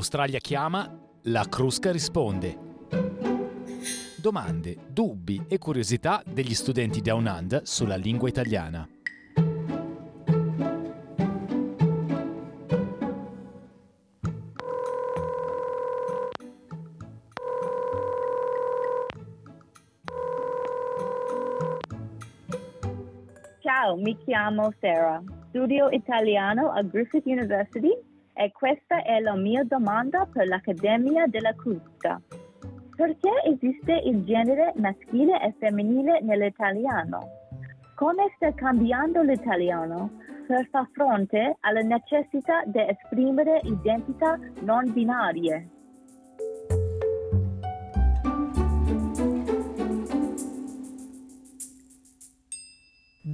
L'Australia chiama, la Crusca risponde. Domande, dubbi e curiosità degli studenti Down Under sulla lingua italiana. Ciao, mi chiamo Sarah, studio italiano a Griffith University e questa è la mia domanda per l'Accademia della Crusca. Perché esiste il genere maschile e femminile nell'italiano? Come sta cambiando l'italiano per far fronte alla necessità di esprimere identità non binarie?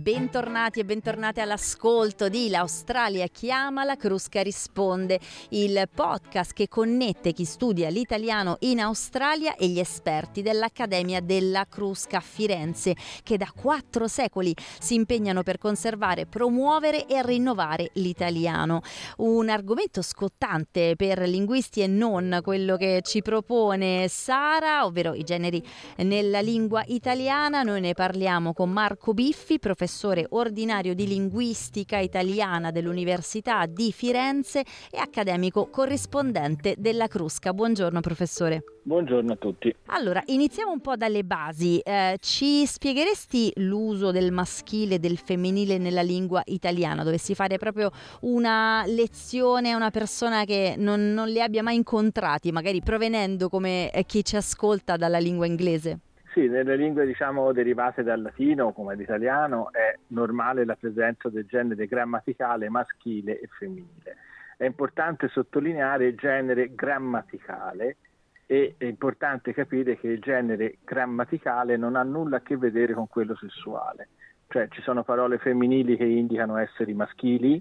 Bentornati e bentornate all'ascolto di L'Australia chiama, la Crusca risponde, il podcast che connette chi studia l'italiano in Australia e gli esperti dell'Accademia della Crusca a Firenze, che da quattro secoli si impegnano per conservare, promuovere e rinnovare l'italiano. Un argomento scottante per linguisti e non quello che ci propone Sara, ovvero i generi nella lingua italiana. Noi ne parliamo con Marco Biffi, professore professore ordinario di linguistica italiana dell'Università di Firenze e accademico corrispondente della Crusca. Buongiorno professore. Buongiorno a tutti. Allora, iniziamo un po' dalle basi. Eh, ci spiegheresti l'uso del maschile e del femminile nella lingua italiana? Dovessi fare proprio una lezione a una persona che non, non li abbia mai incontrati, magari provenendo come chi ci ascolta dalla lingua inglese? Sì, nelle lingue diciamo, derivate dal latino come l'italiano è normale la presenza del genere grammaticale maschile e femminile. È importante sottolineare il genere grammaticale e è importante capire che il genere grammaticale non ha nulla a che vedere con quello sessuale. Cioè ci sono parole femminili che indicano esseri maschili,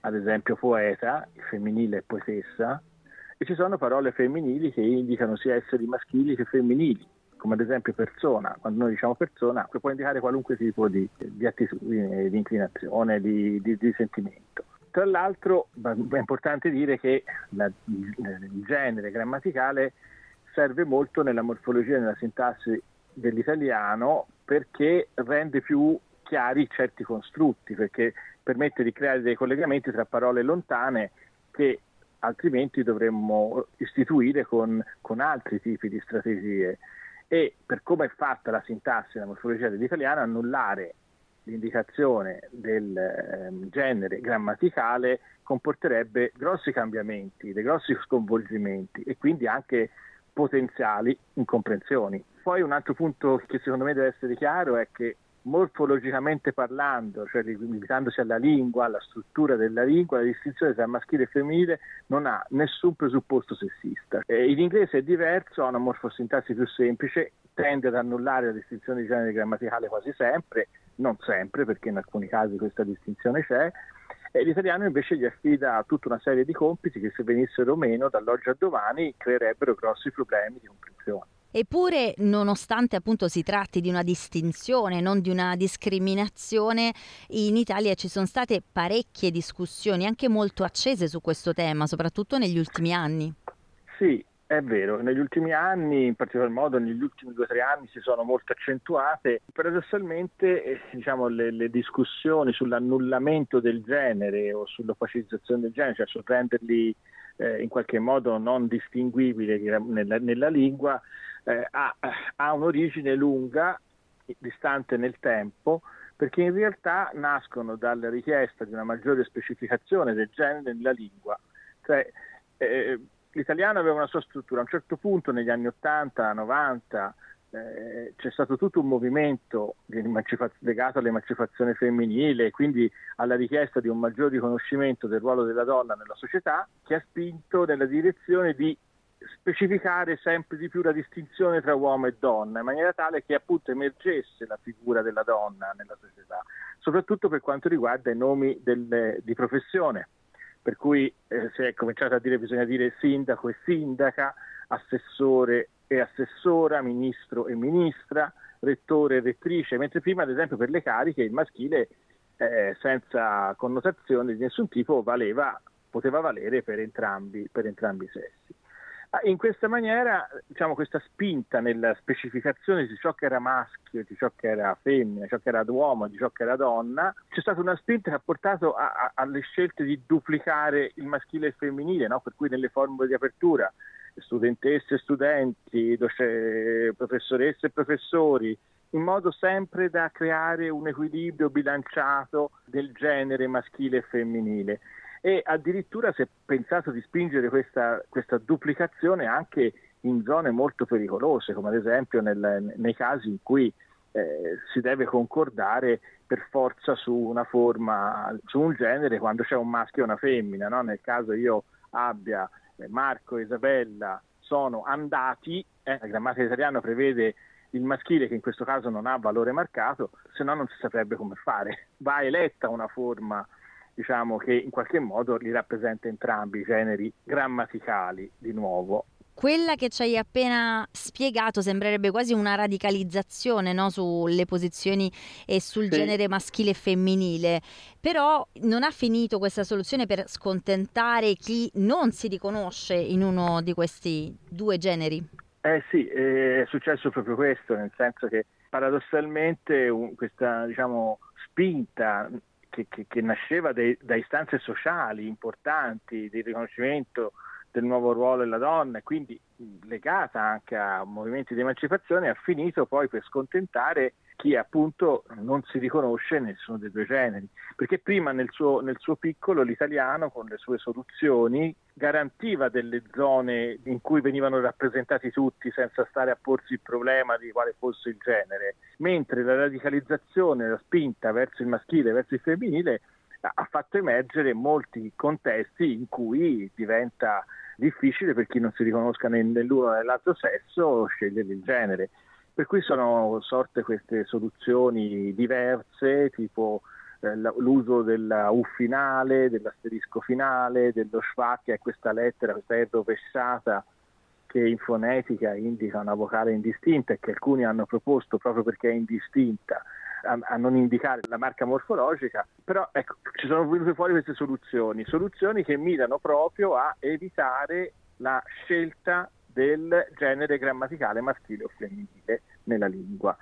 ad esempio poeta, il femminile è poetessa, e ci sono parole femminili che indicano sia esseri maschili che femminili come ad esempio persona, quando noi diciamo persona, può indicare qualunque tipo di, di attitudine, di inclinazione, di, di, di, sentimento. Tra l'altro è importante dire che la, il genere grammaticale serve molto nella morfologia e nella sintassi dell'italiano perché rende più chiari certi costrutti, perché permette di creare dei collegamenti tra parole lontane che altrimenti dovremmo istituire con, con altri tipi di strategie e per come è fatta la sintassi e la morfologia dell'italiano annullare l'indicazione del eh, genere grammaticale comporterebbe grossi cambiamenti, dei grossi sconvolgimenti e quindi anche potenziali incomprensioni. Poi un altro punto che secondo me deve essere chiaro è che morfologicamente parlando, cioè limitandosi alla lingua, alla struttura della lingua, la distinzione tra maschile e femminile non ha nessun presupposto sessista. Eh, in inglese è diverso, ha una morfosintassi più semplice, tende ad annullare la distinzione di genere grammaticale quasi sempre, non sempre perché in alcuni casi questa distinzione c'è, e l'italiano invece gli affida tutta una serie di compiti che se venissero meno dall'oggi a domani creerebbero grossi problemi di comprensione. Eppure, nonostante appunto si tratti di una distinzione, non di una discriminazione, in Italia ci sono state parecchie discussioni, anche molto accese su questo tema, soprattutto negli ultimi anni. Sì, è vero, negli ultimi anni, in particolar modo negli ultimi due o tre anni, si sono molto accentuate. Paradossalmente, eh, diciamo, le, le, discussioni sull'annullamento del genere o sull'opacizzazione del genere, cioè sul renderli eh, in qualche modo non distinguibili nella, nella lingua, eh, ha, ha un'origine lunga, distante nel tempo, perché in realtà nascono dalla richiesta di una maggiore specificazione del genere nella lingua. Cioè, eh, l'italiano aveva una sua struttura, a un certo punto negli anni 80, 90 eh, c'è stato tutto un movimento legato all'emancipazione femminile quindi alla richiesta di un maggior riconoscimento del ruolo della donna nella società che ha spinto nella direzione di specificare sempre di più la distinzione tra uomo e donna, in maniera tale che appunto emergesse la figura della donna nella società, soprattutto per quanto riguarda i nomi del, di professione, per cui eh, si è cominciato a dire bisogna dire sindaco e sindaca, assessore e assessora, ministro e ministra, rettore e rettrice, mentre prima ad esempio per le cariche il maschile eh, senza connotazione di nessun tipo valeva poteva valere per entrambi, per entrambi i sessi. Ah, in questa maniera, diciamo, questa spinta nella specificazione di ciò che era maschio, di ciò che era femmina, di ciò che era uomo, di ciò che era donna, c'è stata una spinta che ha portato a, a, alle scelte di duplicare il maschile e il femminile, no? per cui nelle formule di apertura studentesse e studenti, doce, professoresse e professori, in modo sempre da creare un equilibrio bilanciato del genere maschile e femminile e addirittura si è pensato di spingere questa, questa duplicazione anche in zone molto pericolose, come ad esempio nel, nei casi in cui eh, si deve concordare per forza su una forma, su un genere quando c'è un maschio e una femmina. No? Nel caso io abbia eh, Marco e Isabella sono andati, eh, la grammatica italiana prevede il maschile che in questo caso non ha valore marcato, se no non si saprebbe come fare. Va eletta una forma diciamo, che in qualche modo li rappresenta entrambi i generi grammaticali di nuovo. Quella che ci hai appena spiegato sembrerebbe quasi una radicalizzazione no? sulle posizioni e sul sì. genere maschile e femminile, però non ha finito questa soluzione per scontentare chi non si riconosce in uno di questi due generi. Eh sì, è successo proprio questo, nel senso che paradossalmente questa diciamo, spinta che, che, che nasceva da istanze sociali importanti di riconoscimento del nuovo ruolo della donna e quindi legata anche a movimenti di emancipazione ha finito poi per scontentare chi appunto non si riconosce nessuno dei due generi, perché prima nel suo, nel suo, piccolo l'italiano con le sue soluzioni garantiva delle zone in cui venivano rappresentati tutti senza stare a porsi il problema di quale fosse il genere, mentre la radicalizzazione, la spinta verso il maschile, verso il femminile ha fatto emergere molti contesti in cui diventa difficile per chi non si riconosca nell'uno o nell'altro sesso scegliere il genere. Per cui sono sorte queste soluzioni diverse, tipo eh, l'uso della U finale, dell'asterisco finale, dello schwa, che è questa lettera, questa E rovesciata che in fonetica indica una vocale indistinta e che alcuni hanno proposto proprio perché è indistinta a, a, non indicare la marca morfologica, però ecco, ci sono venute fuori queste soluzioni, soluzioni che mirano proprio a evitare la scelta del genere grammaticale maschile o femminile nella lingua.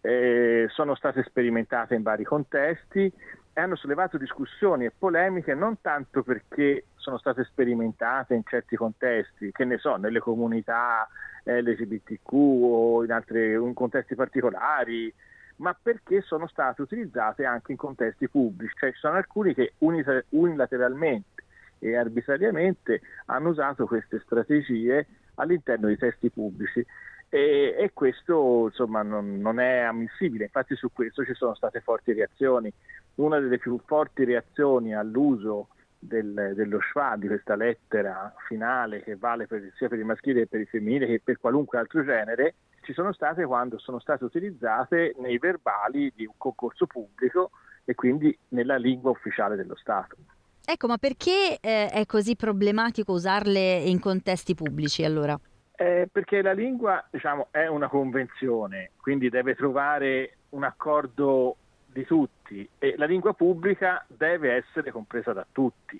Eh, sono state sperimentate in vari contesti e hanno sollevato discussioni e polemiche non tanto perché sono state sperimentate in certi contesti, che ne so, nelle comunità LGBTQ o in altri in contesti particolari, ma perché sono state utilizzate anche in contesti pubblici. Cioè ci sono alcuni che unilateralmente e arbitrariamente hanno usato queste strategie all'interno di testi pubblici e, e questo insomma non, non, è ammissibile, infatti su questo ci sono state forti reazioni. Una delle più forti reazioni all'uso del, dello schwa, di questa lettera finale che vale per, sia per il maschile che per il femminile che per qualunque altro genere, ci sono state quando sono state utilizzate nei verbali di un concorso pubblico e quindi nella lingua ufficiale dello Stato. Ecco, ma perché eh, è così problematico usarle in contesti pubblici allora? Eh, perché la lingua diciamo, è una convenzione, quindi deve trovare un accordo di tutti e la lingua pubblica deve essere compresa da tutti.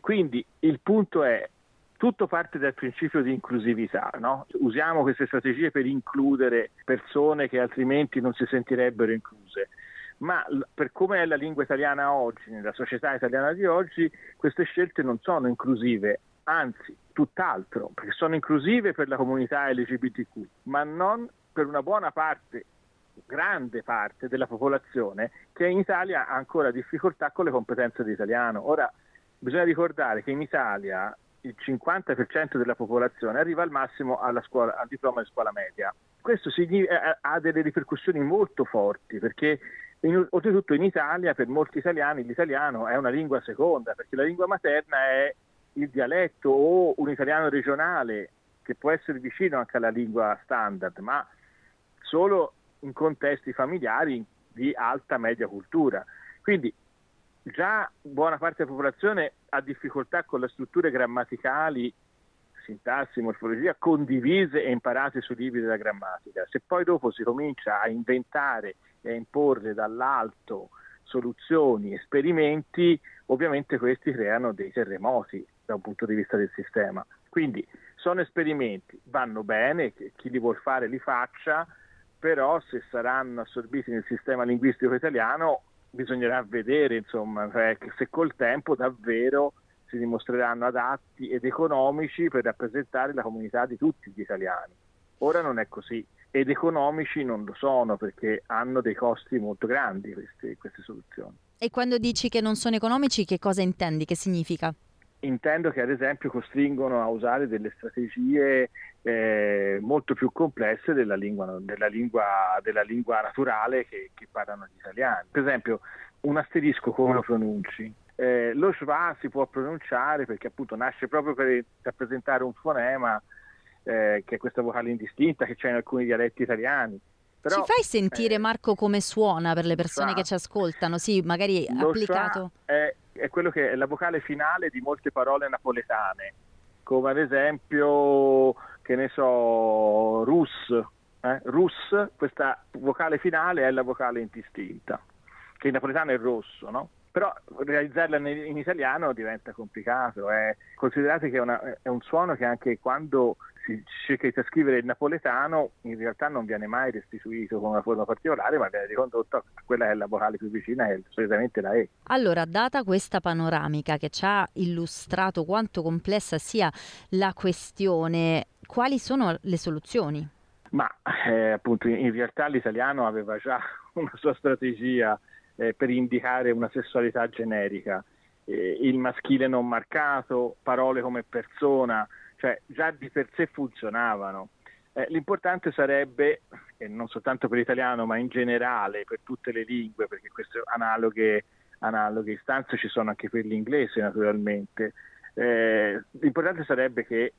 Quindi il punto è, tutto parte dal principio di inclusività, no? usiamo queste strategie per includere persone che altrimenti non si sentirebbero incluse ma per come è la lingua italiana oggi, nella società italiana di oggi, queste scelte non sono inclusive, anzi tutt'altro, perché sono inclusive per la comunità LGBTQ, ma non per una buona parte, grande parte della popolazione che in Italia ha ancora difficoltà con le competenze di italiano. Ora, bisogna ricordare che in Italia il 50% della popolazione arriva al massimo scuola, al diploma di scuola media. Questo ha delle ripercussioni molto forti perché in, oltretutto in Italia per molti italiani l'italiano è una lingua seconda perché la lingua materna è il dialetto o un italiano regionale che può essere vicino anche alla lingua standard, ma solo in contesti familiari di alta media cultura. Quindi già buona parte della popolazione ha difficoltà con le strutture grammaticali, sintassi, morfologia condivise e imparate sui libri della grammatica. Se poi dopo si comincia a inventare e imporre dall'alto soluzioni, esperimenti, ovviamente questi creano dei terremoti da un punto di vista del sistema. Quindi sono esperimenti, vanno bene, chi li vuol fare li faccia, però se saranno assorbiti nel sistema linguistico italiano bisognerà vedere insomma, cioè, se col tempo davvero si dimostreranno adatti ed economici per rappresentare la comunità di tutti gli italiani. Ora non è così ed economici non lo sono perché hanno dei costi molto grandi queste, queste soluzioni. E quando dici che non sono economici, che cosa intendi? Che significa? Intendo che ad esempio costringono a usare delle strategie eh, molto più complesse della lingua, della lingua, della lingua naturale che, che, parlano gli italiani. Per esempio, un asterisco come lo pronunci? Eh, lo schwa si può pronunciare perché appunto nasce proprio per rappresentare un fonema eh, che è questa vocale indistinta che c'è in alcuni dialetti italiani. Però, ci fai sentire eh, Marco come suona per le persone che ci ascoltano? Sì, magari applicato. È, è quello che è la vocale finale di molte parole napoletane, come ad esempio, che ne so, Rus. Eh? Rus, questa vocale finale è la vocale indistinta, che in napoletano è rosso, no? però realizzarla in italiano diventa complicato. Eh. Considerate che è, una, è, un suono che anche quando si cerca di trascrivere il napoletano in realtà non viene mai restituito con una forma particolare, ma viene ricondotto a quella che è la vocale più vicina, che è solitamente la E. Allora, data questa panoramica che ci ha illustrato quanto complessa sia la questione, quali sono le soluzioni? Ma eh, appunto in realtà l'italiano aveva già una sua strategia eh, per indicare una sessualità generica, eh, il maschile non marcato, parole come persona, cioè già di per sé funzionavano. Eh, l'importante sarebbe, e non soltanto per l'italiano, ma in generale per tutte le lingue, perché queste analoghe, analoghe istanze ci sono anche per l'inglese naturalmente, eh, l'importante sarebbe che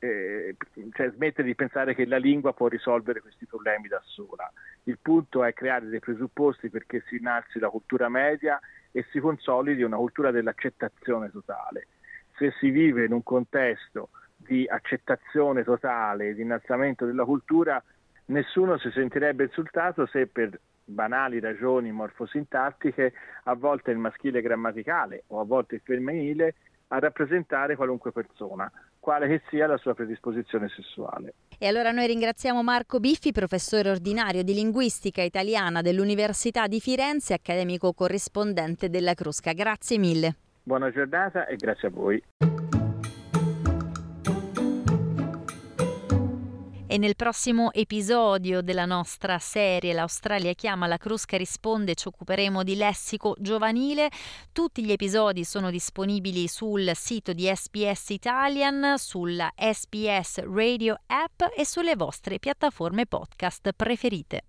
eh, cioè smettere di pensare che la lingua può risolvere questi problemi da sola. Il punto è creare dei presupposti perché si innalzi la cultura media e si consolidi una cultura dell'accettazione totale. Se si vive in un contesto di accettazione totale, di innalzamento della cultura, nessuno si sentirebbe insultato se per banali ragioni morfosintattiche a volte il maschile grammaticale o a volte il femminile a rappresentare qualunque persona quale che sia la sua predisposizione sessuale. E allora noi ringraziamo Marco Biffi, professore ordinario di linguistica italiana dell'Università di Firenze, accademico corrispondente della Crusca. Grazie mille. Buona giornata e grazie a voi. E nel prossimo episodio della nostra serie L'Australia chiama, la Crusca risponde, ci occuperemo di lessico giovanile. Tutti gli episodi sono disponibili sul sito di SPS Italian, sulla SPS Radio app e sulle vostre piattaforme podcast preferite.